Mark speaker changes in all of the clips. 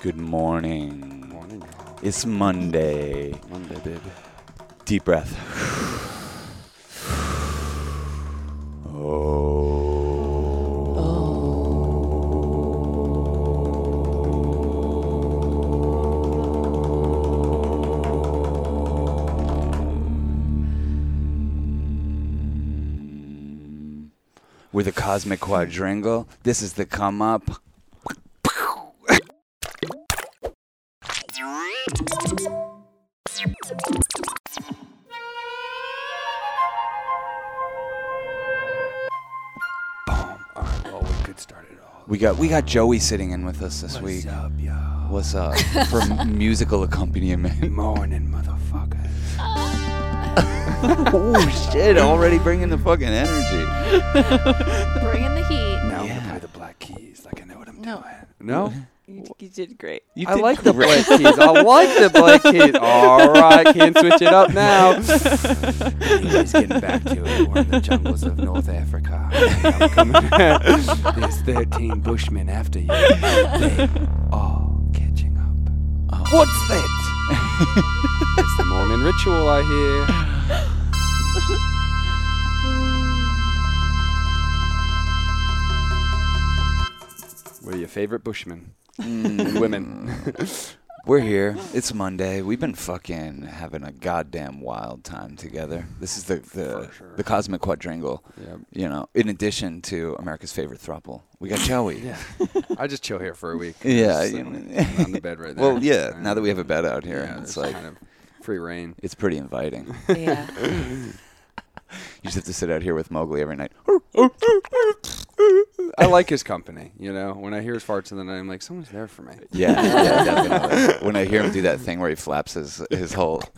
Speaker 1: Good morning.
Speaker 2: Morning.
Speaker 1: It's Monday.
Speaker 2: Monday, baby.
Speaker 1: Deep breath. Oh. We're the Cosmic Quadrangle. This is the come up.
Speaker 2: We
Speaker 1: got we got Joey sitting in with us this week.
Speaker 2: What's up, y'all?
Speaker 1: What's up? For musical accompaniment.
Speaker 2: Morning, motherfucker.
Speaker 1: oh shit! Already bringing the fucking energy.
Speaker 3: Bringing the heat.
Speaker 2: Now I'm gonna play the black keys like I know what I'm
Speaker 3: No.
Speaker 2: doing. No?
Speaker 3: You, you did great.
Speaker 1: You
Speaker 2: I
Speaker 1: did
Speaker 2: like the
Speaker 1: great.
Speaker 2: black keys. I like the black keys. All right, can't switch it up now. He's getting back to it. We're in the jungles of North Africa. There's 13 bushmen after you. They all catching up.
Speaker 1: Oh.
Speaker 2: What's that? it's the morning ritual, I hear. What are your favorite bushmen and
Speaker 1: Mm.
Speaker 2: women?
Speaker 1: We're here. It's Monday. We've been fucking having a goddamn wild time together. This is the the,
Speaker 2: sure.
Speaker 1: the cosmic quadrangle.
Speaker 2: Yep.
Speaker 1: You know, in addition to America's favorite throuple, we got Joey.
Speaker 2: Yeah. I just chill here for a week.
Speaker 1: Yeah,
Speaker 2: Just,
Speaker 1: you
Speaker 2: uh,
Speaker 1: know.
Speaker 2: on the bed right there.
Speaker 1: Well, yeah. Now that we have a bed out here,
Speaker 2: yeah,
Speaker 1: it's
Speaker 2: it's
Speaker 1: like
Speaker 2: kind of free rein.
Speaker 1: it's pretty inviting.
Speaker 3: Yeah.
Speaker 1: You just have to sit out here with Mowgli every night.
Speaker 2: I like his company. You know, when I hear his farts in the night, I'm like, someone's there for me.
Speaker 1: Yeah, yeah, definitely. When I hear him do that thing where he flaps his his whole.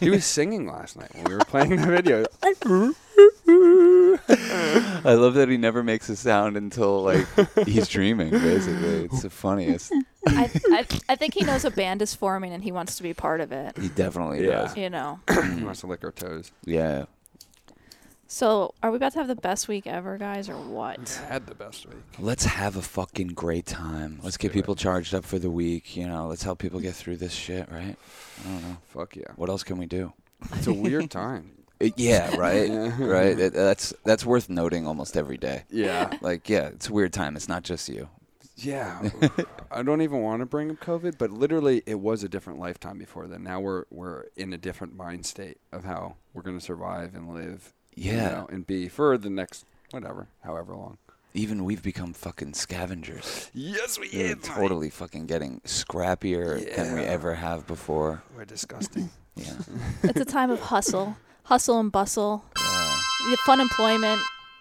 Speaker 2: He was singing last night when we were playing the video.
Speaker 1: I love that he never makes a sound until like he's dreaming. Basically, it's the funniest.
Speaker 3: I, I, I think he knows a band is forming and he wants to be part of it.
Speaker 1: He definitely
Speaker 2: Yeah.
Speaker 1: does.
Speaker 3: You know.
Speaker 2: he wants to lick our toes.
Speaker 1: Yeah.
Speaker 3: So, are we about to have the best week ever, guys, or what?
Speaker 2: Had the best week.
Speaker 1: Let's have a fucking great time. Let's get people
Speaker 2: it.
Speaker 1: charged up for the week. You know, let's help people get through this shit, right? I don't know.
Speaker 2: Fuck yeah.
Speaker 1: What else can we do?
Speaker 2: It's a weird time.
Speaker 1: Uh, yeah, right,
Speaker 2: Yeah.
Speaker 1: right. That- that's that's worth noting almost every day.
Speaker 2: Yeah.
Speaker 1: Like, yeah, it's a weird time. It's not just you.
Speaker 2: Yeah. I don't even want to bring up COVID, but literally it was a different lifetime before then. Now we're we're in a different mind state of how we're going to survive and live. You
Speaker 1: Yeah.
Speaker 2: know, and be for the next whatever, however long.
Speaker 1: Even we've become fucking scavengers.
Speaker 2: Yes, we
Speaker 1: We're totally fucking getting scrappier than we ever have before.
Speaker 2: We're disgusting.
Speaker 1: Yeah.
Speaker 3: It's a time of hustle, hustle and bustle.
Speaker 1: Yeah.
Speaker 3: The fun employment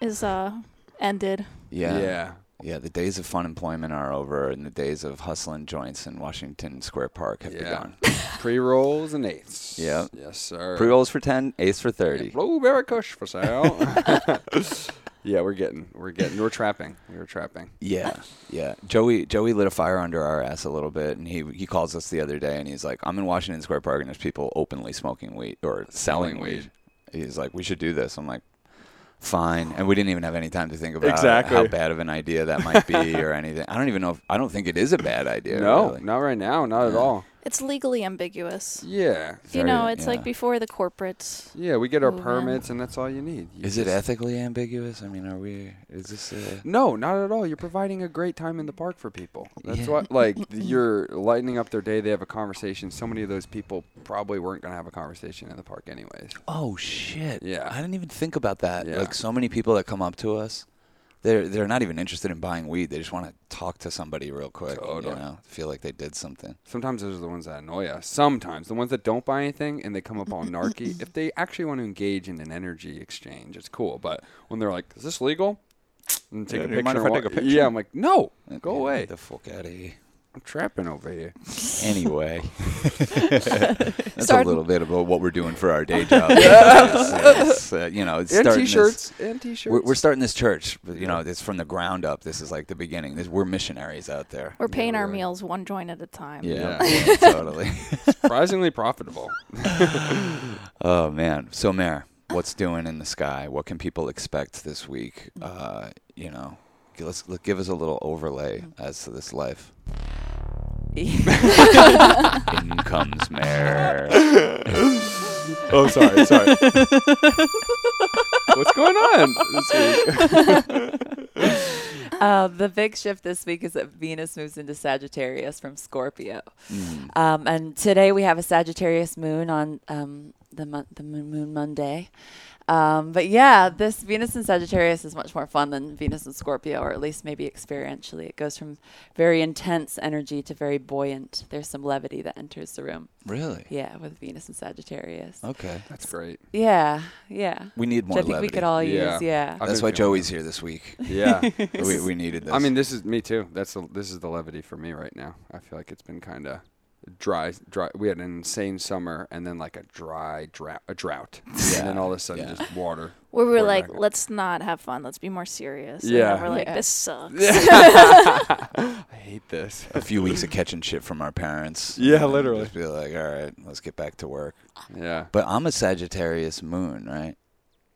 Speaker 3: is uh ended.
Speaker 1: Yeah.
Speaker 2: yeah.
Speaker 1: Yeah, the days of fun employment are over, and the days of hustling joints in Washington Square Park have
Speaker 2: Yeah.
Speaker 1: begun.
Speaker 2: Pre rolls and eighths.
Speaker 1: Yep.
Speaker 2: Yes, sir.
Speaker 1: Pre rolls for ten, ace for thirty.
Speaker 2: Blueberry Kush for sale. yeah, we're getting, we're getting, we're trapping. we're trapping.
Speaker 1: Yeah, yeah. Joey Joey lit a fire under our ass a little bit, and he he calls us the other day, and he's like, "I'm in Washington Square Park, and there's people openly smoking weed or selling
Speaker 2: Selling
Speaker 1: weed."
Speaker 2: weed.
Speaker 1: He's like, "We should do this." I'm like, "Fine," and we didn't even have any time to think about
Speaker 2: Exactly.
Speaker 1: how bad of an idea that might be or anything. I don't even know. If, I don't think it is a bad idea.
Speaker 2: no,
Speaker 1: really.
Speaker 2: not right now, not at all.
Speaker 3: It's legally ambiguous.
Speaker 2: Yeah,
Speaker 3: you know, it's
Speaker 1: yeah.
Speaker 3: like before the corporates.
Speaker 2: yeah, we get our
Speaker 3: Move in.
Speaker 2: permits, and that's all you need. You
Speaker 1: Is it ethically ambiguous? I mean, are we? Is this? A,
Speaker 2: No, not at all. You're providing a great time in the park for people. That's
Speaker 1: Yeah.
Speaker 2: what, like, you're lightening up their day. They have a conversation. So many of those people probably weren't going to have a conversation in the park, anyways.
Speaker 1: oh shit!
Speaker 2: Yeah.
Speaker 1: I didn't even think about that.
Speaker 2: Yeah.
Speaker 1: Like so many people that come up to us, they're they're not even interested in buying weed. They just want to talk to somebody real quick.
Speaker 2: Totally.
Speaker 1: You know, feel like they did something.
Speaker 2: Sometimes those are the ones that annoy us. Sometimes the ones that don't buy anything and they come up all narky. If they actually want to engage in an energy exchange, it's cool. But when they're like, "Is this legal?" and take
Speaker 1: Yeah,
Speaker 2: a picture,
Speaker 1: mind if
Speaker 2: and
Speaker 1: I take a picture?
Speaker 2: yeah, I'm like, "No, go
Speaker 1: Yeah,
Speaker 2: away.
Speaker 1: The fuck out of here.
Speaker 2: I'm trapping over here."
Speaker 1: Anyway, that's
Speaker 3: Start-
Speaker 1: a little bit about what we're doing for our day job. It's, it's, uh, you know, it's
Speaker 2: And
Speaker 1: starting
Speaker 2: t-shirts, and t-shirts.
Speaker 1: We're, we're starting this church. You know, it's from the ground up. This is like the beginning. This, we're missionaries out there.
Speaker 3: We're paying our
Speaker 2: really.
Speaker 3: meals one joint at a time.
Speaker 1: Yeah,
Speaker 2: Yeah.
Speaker 1: yeah, totally.
Speaker 2: surprisingly profitable.
Speaker 1: Oh man. So Mayor, what's doing in the sky? What can people expect this week? Uh, you know, g- let's let, give us a little overlay as to this life. In comes Mare.
Speaker 2: oh, sorry, sorry. What's going on this week?
Speaker 4: Uh, the big shift this week is that Venus moves into Sagittarius from Scorpio.
Speaker 1: Mm.
Speaker 4: Um, and today we have a Sagittarius moon on um, the, mon- the moon, moon Monday. Um, but yeah, this Venus in Sagittarius is much more fun than Venus in Scorpio, or at least maybe experientially. It goes from very intense energy to very buoyant. There's some levity that enters the room.
Speaker 1: Really?
Speaker 4: Yeah, with Venus and Sagittarius.
Speaker 1: Okay.
Speaker 2: That's great.
Speaker 4: Yeah, yeah.
Speaker 1: We need more
Speaker 4: Which I think
Speaker 1: levity.
Speaker 4: we could all
Speaker 2: Yeah.
Speaker 4: use. Yeah.
Speaker 2: I've
Speaker 1: That's why Joey's here this week.
Speaker 2: Yeah.
Speaker 1: we, we needed this.
Speaker 2: I mean, this is me too. That's the, this is the levity for me right now. I feel like it's been kind of dry, dry. We had an insane summer and then like a dry drought, a drought, and then all of a sudden
Speaker 1: Yeah.
Speaker 2: just water.
Speaker 3: Where we were like,
Speaker 2: back
Speaker 3: let's not have fun. Let's be more serious.
Speaker 2: Yeah.
Speaker 3: then we're like,
Speaker 4: Yeah.
Speaker 3: this sucks.
Speaker 2: I hate this.
Speaker 1: a few weeks of catching shit from our parents.
Speaker 2: Yeah, literally.
Speaker 1: Just be like, all right, let's get back to work.
Speaker 2: Yeah.
Speaker 1: But I'm a Sagittarius moon, right?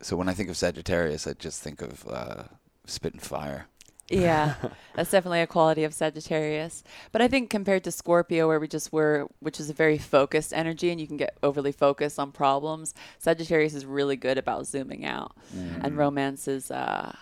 Speaker 1: So when I think of Sagittarius, I just think of uh, spitting fire.
Speaker 4: Yeah, that's definitely a quality of Sagittarius. But I think compared to Scorpio, where we just were, which is a very focused energy and you can get overly focused on problems, Sagittarius is really good about zooming out.
Speaker 1: Mm.
Speaker 4: And romance is, uh,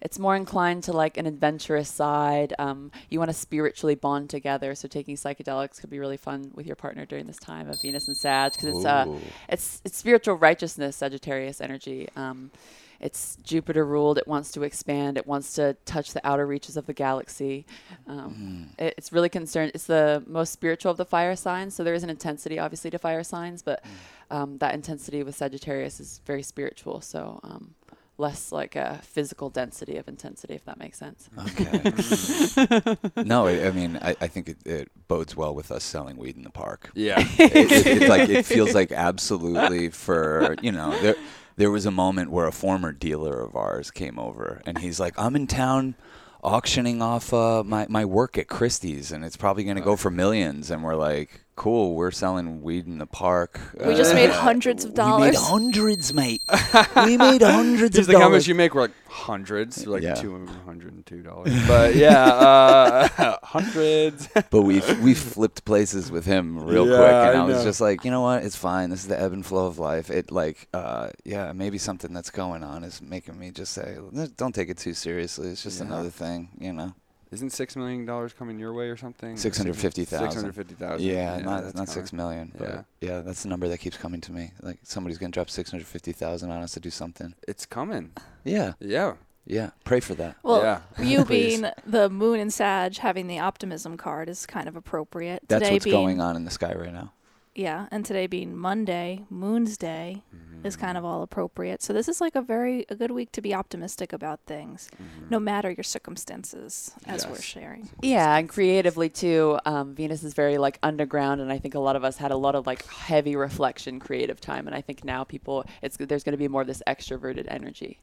Speaker 4: it's more inclined to like an adventurous side. Um, you want to spiritually bond together. So taking psychedelics could be really fun with your partner during this time of Venus and Sag because it's, uh, it's it's spiritual righteousness, Sagittarius energy. Um, it's Jupiter ruled. It wants to expand. It wants to touch the outer reaches of the galaxy. Um,
Speaker 1: Mm.
Speaker 4: it- it's really concerned. It's the most spiritual of the fire signs. So there is an intensity, obviously, to fire signs, but um, that intensity with Sagittarius is very spiritual. So um, less like a physical density of intensity, if that makes sense.
Speaker 1: Okay. no, I, I mean, I, I think it, it bodes well with us selling weed in the park.
Speaker 2: Yeah.
Speaker 1: it, it, it's like it feels like absolutely for you know there there was a moment where a former dealer of ours came over and he's like I'm in town auctioning off uh, my my work at Christie's and it's probably going to go for millions and we're like cool we're selling weed in the park
Speaker 3: We just made
Speaker 1: Uh,
Speaker 3: hundreds of
Speaker 1: we made
Speaker 3: dollars.
Speaker 1: hundreds mate we made hundreds
Speaker 2: He's
Speaker 1: of
Speaker 2: like, how
Speaker 1: dollars
Speaker 2: much you make? We're like hundreds, like
Speaker 1: Yeah.
Speaker 2: two hundred and two dollars. But yeah, uh, hundreds.
Speaker 1: but we we flipped places with him real
Speaker 2: Yeah,
Speaker 1: quick, and I,
Speaker 2: I
Speaker 1: was
Speaker 2: know.
Speaker 1: just like, you know what, it's fine. This is the ebb and flow of life. It like, uh, yeah, maybe something that's going on is making me just say, don't take it too seriously. It's just
Speaker 2: Yeah.
Speaker 1: another thing, you know.
Speaker 2: Isn't six million dollars coming your way or something?
Speaker 1: 650,000.
Speaker 2: Six hundred fifty thousand.
Speaker 1: Yeah, not
Speaker 2: that's
Speaker 1: not
Speaker 2: coming.
Speaker 1: six million. But
Speaker 2: Yeah.
Speaker 1: yeah, that's the number that keeps coming to me. Like somebody's gonna drop six hundred fifty thousand on us to do something.
Speaker 2: It's coming.
Speaker 1: Yeah,
Speaker 2: Yeah.
Speaker 1: yeah. Pray for that.
Speaker 3: Well,
Speaker 2: Yeah.
Speaker 3: you being the moon and Sag having the optimism card is kind of appropriate.
Speaker 1: That's
Speaker 3: today
Speaker 1: what's
Speaker 3: being,
Speaker 1: going on in the sky right now.
Speaker 3: Yeah, and today being Monday, Moon's Day, is kind of all appropriate. So this is like a very a good week to be optimistic about things, no matter your circumstances, as we're sharing.
Speaker 4: Yeah, and creatively too, um, Venus is very like underground, and I think a lot of us had a lot of like heavy reflection, creative time, and I think now people, it's there's going to be more of this extroverted energy,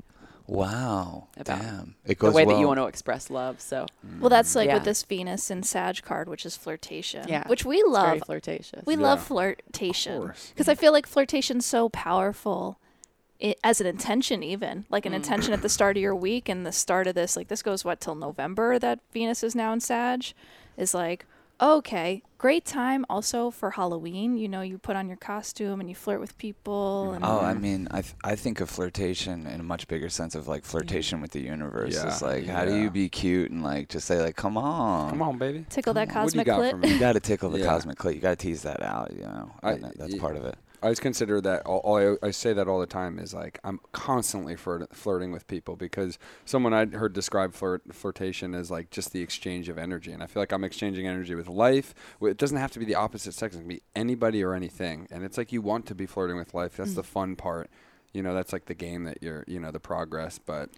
Speaker 1: Wow,
Speaker 4: About
Speaker 1: damn, it
Speaker 4: the way
Speaker 1: well.
Speaker 4: that you want to express love. So
Speaker 3: Well, that's like
Speaker 4: Yeah.
Speaker 3: with this Venus and Sag card, which is flirtation.
Speaker 4: Yeah,
Speaker 3: which we
Speaker 4: it's
Speaker 3: love.
Speaker 4: very flirtatious.
Speaker 3: We
Speaker 2: Yeah.
Speaker 3: love flirtation because I feel like flirtation's so powerful i as an intention, even like an
Speaker 4: Mm.
Speaker 3: intention at the start of your week and the start of this. Like this goes what till November that Venus is now in Sag, is like okay, great time also for Halloween. You know, you put on your costume and you flirt with people. And
Speaker 1: Oh, I mean, I th- I think of flirtation in a much bigger sense of like flirtation with the universe. It's
Speaker 2: Yeah,
Speaker 1: like, how do you be cute and like just say like, come on,
Speaker 2: Come on, baby.
Speaker 3: tickle that
Speaker 1: come on.
Speaker 2: What do you
Speaker 3: cosmic
Speaker 2: got
Speaker 3: clit
Speaker 1: you gotta tickle the
Speaker 2: Yeah.
Speaker 1: cosmic clit. You got to tease that out. You know,
Speaker 2: I-
Speaker 1: that- that's
Speaker 2: y-
Speaker 1: part of it.
Speaker 2: I always consider that. All, all I, I say that all the time is like I'm constantly flirt, flirting with people because someone I heard describe flirt, flirtation as like just the exchange of energy, and I feel like I'm exchanging energy with life. It doesn't have to be the opposite sex; it can be anybody or anything. And it's like you want to be flirting with life. That's mm. the fun part. You know, that's like the game that you're. You know, the progress. But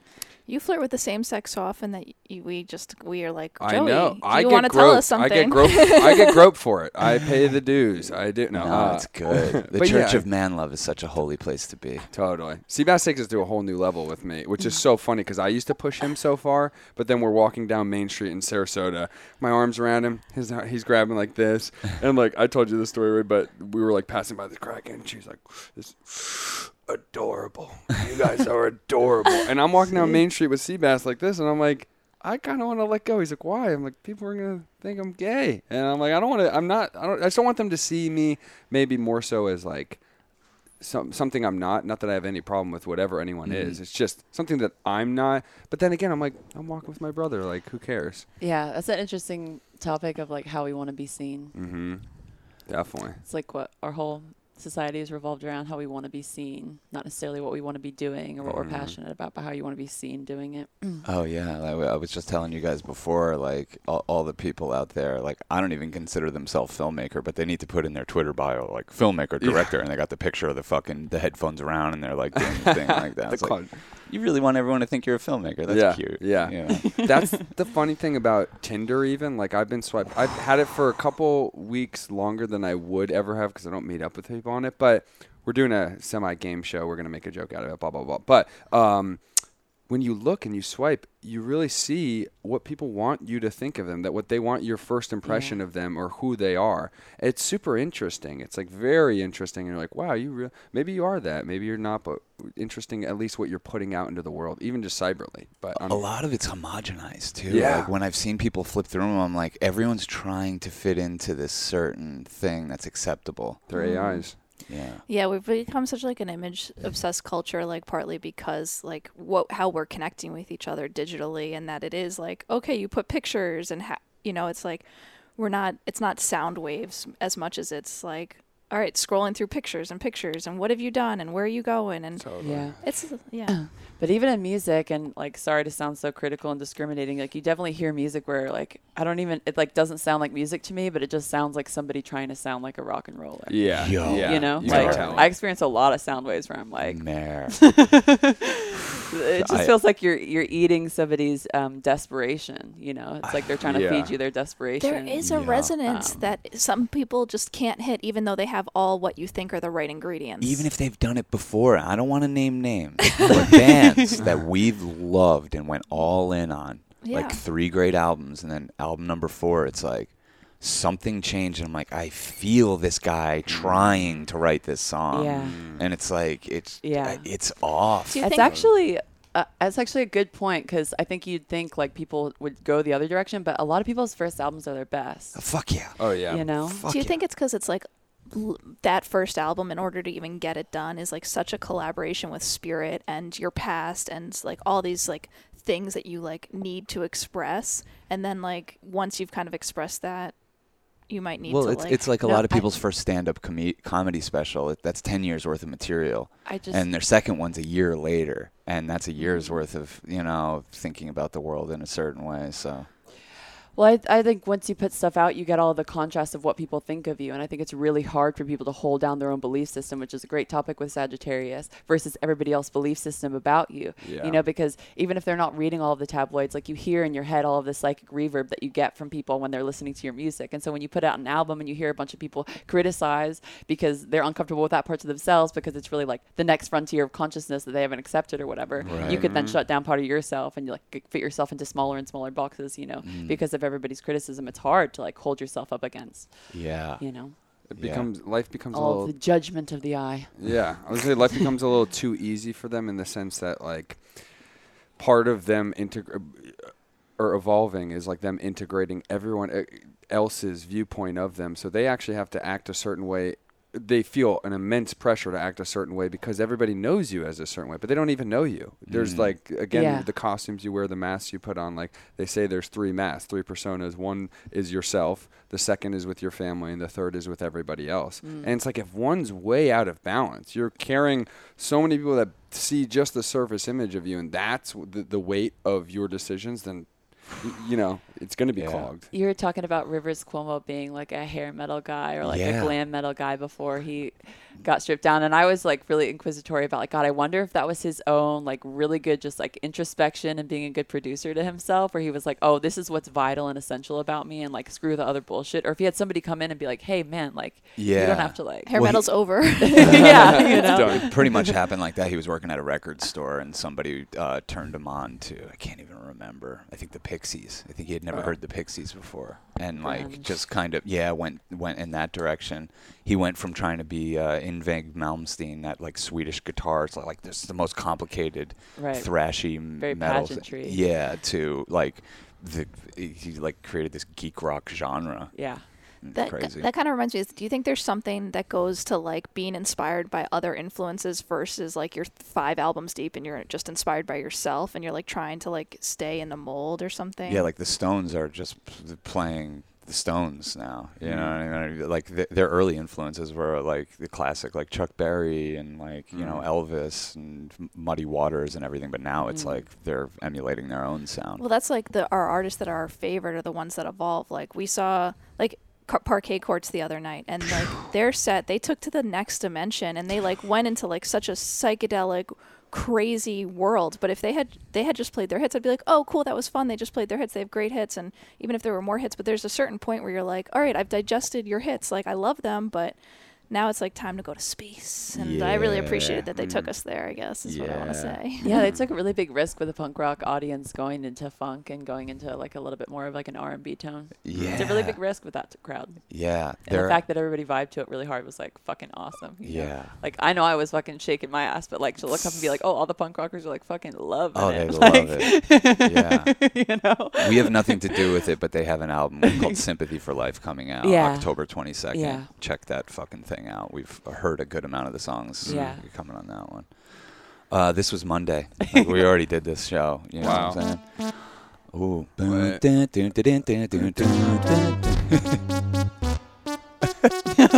Speaker 3: You flirt with the same sex so often that y we just we are like
Speaker 2: I
Speaker 3: Joey.
Speaker 2: know
Speaker 3: Do
Speaker 2: I
Speaker 3: you want to tell us something?
Speaker 2: I get groped. I get groped for it. I pay the dues. I do. No,
Speaker 1: No,
Speaker 2: uh,
Speaker 1: it's good. The Church
Speaker 2: yeah.
Speaker 1: of Man Love is such a holy place to be.
Speaker 2: Totally. Seabass takes us to a whole new level with me, which is so funny because I used to push him so far, but then we're walking down Main Street in Sarasota. My arms around him, his he's grabbing like this, and like I told you this story, right? But we were like passing by the crack, and she's like, "This adorable. You guys are adorable." And I'm walking down Main Street with Seabass like this, and I'm like. I kind of want to let go. He's like, why? I'm like, people are gonna think I'm gay, and I'm like, I don't want to. I'm not. I don't. I just don't want them to see me maybe more so as like some something I'm not. Not that I have any problem with whatever anyone
Speaker 1: Mhm.
Speaker 2: is. It's just something that I'm not. But then again, I'm like, I'm walking with my brother. Like, who cares?
Speaker 4: Yeah, that's an interesting topic of like how we want to be seen.
Speaker 2: Mm-hmm. Definitely.
Speaker 4: It's like what our whole society is revolved around how we want to be seen, not necessarily what we want to be doing or what
Speaker 2: Mhm.
Speaker 4: we're passionate about, but how you want to be seen doing it.
Speaker 1: Oh yeah, I, I was just telling you guys before, like all, all the people out there, like I don't even consider themselves filmmaker, but they need to put in their Twitter bio like filmmaker,
Speaker 2: Yeah.
Speaker 1: director, and they got the picture of the fucking the headphones around, and they're like doing the thing like that.
Speaker 2: The
Speaker 1: like,
Speaker 2: con-
Speaker 1: you really want everyone to think you're a filmmaker? That's
Speaker 2: Yeah,
Speaker 1: cute.
Speaker 2: yeah.
Speaker 1: know?
Speaker 2: That's the funny thing about Tinder. Even like I've been swiped. I've had it for a couple weeks longer than I would ever have because I don't meet up with people on it. But we're doing a semi game show. We're gonna make a joke out of it. Blah blah blah. But um, when you look and you swipe, you really see what people want you to think of them. That what they want your first impression of them or who they are. It's super interesting. It's like very interesting. And you're like, wow, you real maybe you are that. Maybe you're not. But interesting at least what you're putting out into the world, even just cyberly. But
Speaker 1: a um, lot of it's homogenized too.
Speaker 2: Yeah.
Speaker 1: Like when I've seen people flip through them, I'm like, everyone's trying to fit into this certain thing that's acceptable.
Speaker 2: their AIs.
Speaker 1: Yeah.
Speaker 3: Yeah, we've become such like an image obsessed culture, like partly because like what how we're connecting with each other digitally, and that it is like okay, you put pictures and ha- you know it's like we're not it's not sound waves as much as it's like all right, scrolling through pictures and pictures and what have you done and where are you going and
Speaker 2: Totally.
Speaker 4: Yeah.
Speaker 3: it's yeah
Speaker 4: But even in music, and like, sorry to sound so critical and discriminating, like you definitely hear music where like I don't even it like doesn't sound like music to me, but it just sounds like somebody trying to sound like a rock and roller.
Speaker 2: Yeah.
Speaker 1: Yo.
Speaker 2: yeah.
Speaker 4: You know,
Speaker 2: You
Speaker 4: like
Speaker 2: can.
Speaker 4: I experience a lot of sound waves where I'm like,
Speaker 1: Mare.
Speaker 4: it just
Speaker 1: I-
Speaker 4: feels like you're you're eating somebody's um, desperation. You know, it's like they're trying to
Speaker 2: Yeah.
Speaker 4: feed you their desperation.
Speaker 3: there is a
Speaker 1: Yeah.
Speaker 3: resonance
Speaker 4: Um,
Speaker 3: that some people just can't hit even though they have all what you think are the right ingredients
Speaker 1: Even if they've done it before, I don't want to name names, but bands that we've loved and went all in on,
Speaker 3: Yeah.
Speaker 1: like three great albums, and then album number four, it's like something changed, and I'm like, I feel this guy trying to write this song,
Speaker 4: Yeah.
Speaker 2: Mm.
Speaker 1: and it's like it's
Speaker 4: Yeah.
Speaker 1: it's off.
Speaker 3: Do you
Speaker 4: It's actually uh, it's actually a good point because I think you'd think like people would go the other direction, but a lot of people's first albums are their best.
Speaker 1: Fuck yeah.
Speaker 2: Oh yeah.
Speaker 4: You know,
Speaker 1: Fuck
Speaker 3: Do you
Speaker 1: yeah.
Speaker 3: think it's because it's like l- that first album, in order to even get it done, is like such a collaboration with spirit and your past and like all these like things that you like need to express, and then like once you've kind of expressed that, you might need to
Speaker 1: well,
Speaker 3: to
Speaker 1: it's
Speaker 3: like
Speaker 1: it's like a
Speaker 4: No,
Speaker 1: lot of
Speaker 4: I-
Speaker 1: people's first stand-up com- comedy special. That's ten years worth of material,
Speaker 4: I just
Speaker 1: and their second one's a year later, and that's a year's mm. worth of you know thinking about the world in a certain way. So
Speaker 4: Well, I, I think once you put stuff out, you get all the contrast of what people think of you. And I think it's really hard for people to hold down their own belief system, which is a great topic with Sagittarius, versus everybody else's belief system about you.
Speaker 2: Yeah.
Speaker 4: You know, because even if they're not reading all of the tabloids, like you hear in your head all of the psychic reverb that you get from people when they're listening to your music. And so when you put out an album and you hear a bunch of people criticize because they're uncomfortable with that parts of themselves because it's really like the next frontier of consciousness that they haven't accepted or whatever, you
Speaker 1: Right.
Speaker 4: could then shut down part of yourself and you like fit yourself into smaller and smaller boxes, you know,
Speaker 1: Mm.
Speaker 4: because of everybody's criticism. It's hard to like hold yourself up against,
Speaker 1: yeah,
Speaker 4: you know,
Speaker 2: It
Speaker 1: Yeah.
Speaker 2: becomes life becomes a
Speaker 4: all
Speaker 2: little
Speaker 4: the judgment of the eye.
Speaker 2: Yeah, I would say life becomes a little too easy for them in the sense that like part of them integ- or evolving is like them integrating everyone uh, else's viewpoint of them. So they actually have to act a certain way. They feel an immense pressure to act a certain way because everybody knows you as a certain way, but they don't even know you. There's
Speaker 1: Mm.
Speaker 2: like again
Speaker 4: Yeah.
Speaker 2: the costumes you wear, the masks you put on. Like they say, there's three masks, three personas. One is yourself, the second is with your family, and the third is with everybody else.
Speaker 4: Mm.
Speaker 2: And it's like if one's way out of balance, you're carrying so many people that see just the surface image of you, and that's the, the weight of your decisions. Then, y- you know, it's going to be
Speaker 1: Yeah.
Speaker 2: clogged.
Speaker 4: You were talking about Rivers Cuomo being like a hair metal guy or like
Speaker 1: Yeah.
Speaker 4: a glam metal guy before he got stripped down. And I was like really inquisitory about like, God, I wonder if that was his own like really good just like introspection and being a good producer to himself, where he was like, oh, this is what's vital and essential about me and like screw the other bullshit. Or if he had somebody come in and be like, hey, man, like,
Speaker 1: yeah.
Speaker 4: you don't have to like.
Speaker 3: hair
Speaker 1: Well, he-
Speaker 3: metal's over.
Speaker 4: yeah, you know.
Speaker 2: Done.
Speaker 1: pretty much happened like that. He was working at a record store, and somebody uh, turned him on to I can't even remember. I think the Pixies. I think he had never
Speaker 2: Oh.
Speaker 1: heard the Pixies before, and like
Speaker 4: Grunge.
Speaker 1: just kind of yeah went went in that direction. He went from trying to be uh, Malmsteen, that like Swedish guitar. It's like, like this is the most complicated
Speaker 4: Right.
Speaker 1: thrashy
Speaker 4: Very
Speaker 1: metal. Yeah, to like the he like created this geek rock genre.
Speaker 4: Yeah.
Speaker 3: That,
Speaker 1: crazy.
Speaker 3: that kind of reminds me. Is, do you think there's something that goes to like being inspired by other influences versus like you're five albums deep and you're just inspired by yourself and you're like trying to like stay in the mold or something?
Speaker 1: Yeah, like the Stones are just playing the Stones now. You know, what I mean? like th- their early influences were like the classic, like Chuck Berry and like you know
Speaker 2: Mm.
Speaker 1: Elvis and Muddy Waters and everything. But now it's
Speaker 4: Mm.
Speaker 1: like they're emulating their own sound.
Speaker 3: Well, that's like the our artists that are our favorite are the ones that evolve. Like we saw like Parquet Courts the other night, and like their set they took to the next dimension, and they like went into like such a psychedelic, crazy world. But if they had they had just played their hits, I'd be like, oh, cool, that was fun. They just played their hits. They have great hits, and even if there were more hits, but there's a certain point where you're like, all right, I've digested your hits. Like I love them, but now it's like time to go to space, and I really
Speaker 1: Yeah.
Speaker 3: appreciated that they took
Speaker 2: Mm.
Speaker 3: us there. I guess is what I want to say.
Speaker 4: Yeah, they took a really big risk with the punk rock audience going into funk and going into like a little bit more of like an R and B tone.
Speaker 1: yeah,
Speaker 4: It's a really big risk with that t- crowd.
Speaker 1: Yeah,
Speaker 4: And the fact that everybody vibed to it really hard was like fucking awesome. you know?
Speaker 1: yeah.
Speaker 4: Like I know I was fucking shaking my ass, but like to look up and be like, oh, all the punk rockers are like fucking loving
Speaker 1: Oh,
Speaker 4: it.
Speaker 1: Oh, they
Speaker 4: Like,
Speaker 1: love it. Yeah.
Speaker 4: you know.
Speaker 1: we have nothing to do with it, but they have an album called Sympathy for Life coming out
Speaker 4: Yeah.
Speaker 1: October 22nd.
Speaker 4: Yeah.
Speaker 1: Check that fucking thing out. We've heard a good amount of the songs
Speaker 4: Yeah.
Speaker 1: coming on that one. Uh, this was Monday. Like, we already did this show. You know
Speaker 2: Wow.
Speaker 1: what I'm saying? Ooh.
Speaker 2: What?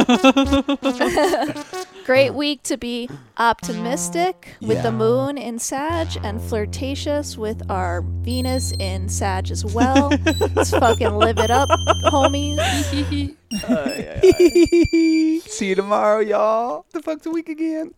Speaker 3: Great week to be optimistic with
Speaker 1: Yeah.
Speaker 3: the moon in Sag and flirtatious with our Venus in Sag as well. Let's fucking live it up, homies.
Speaker 1: See you tomorrow, y'all.
Speaker 2: the fuck's a week again?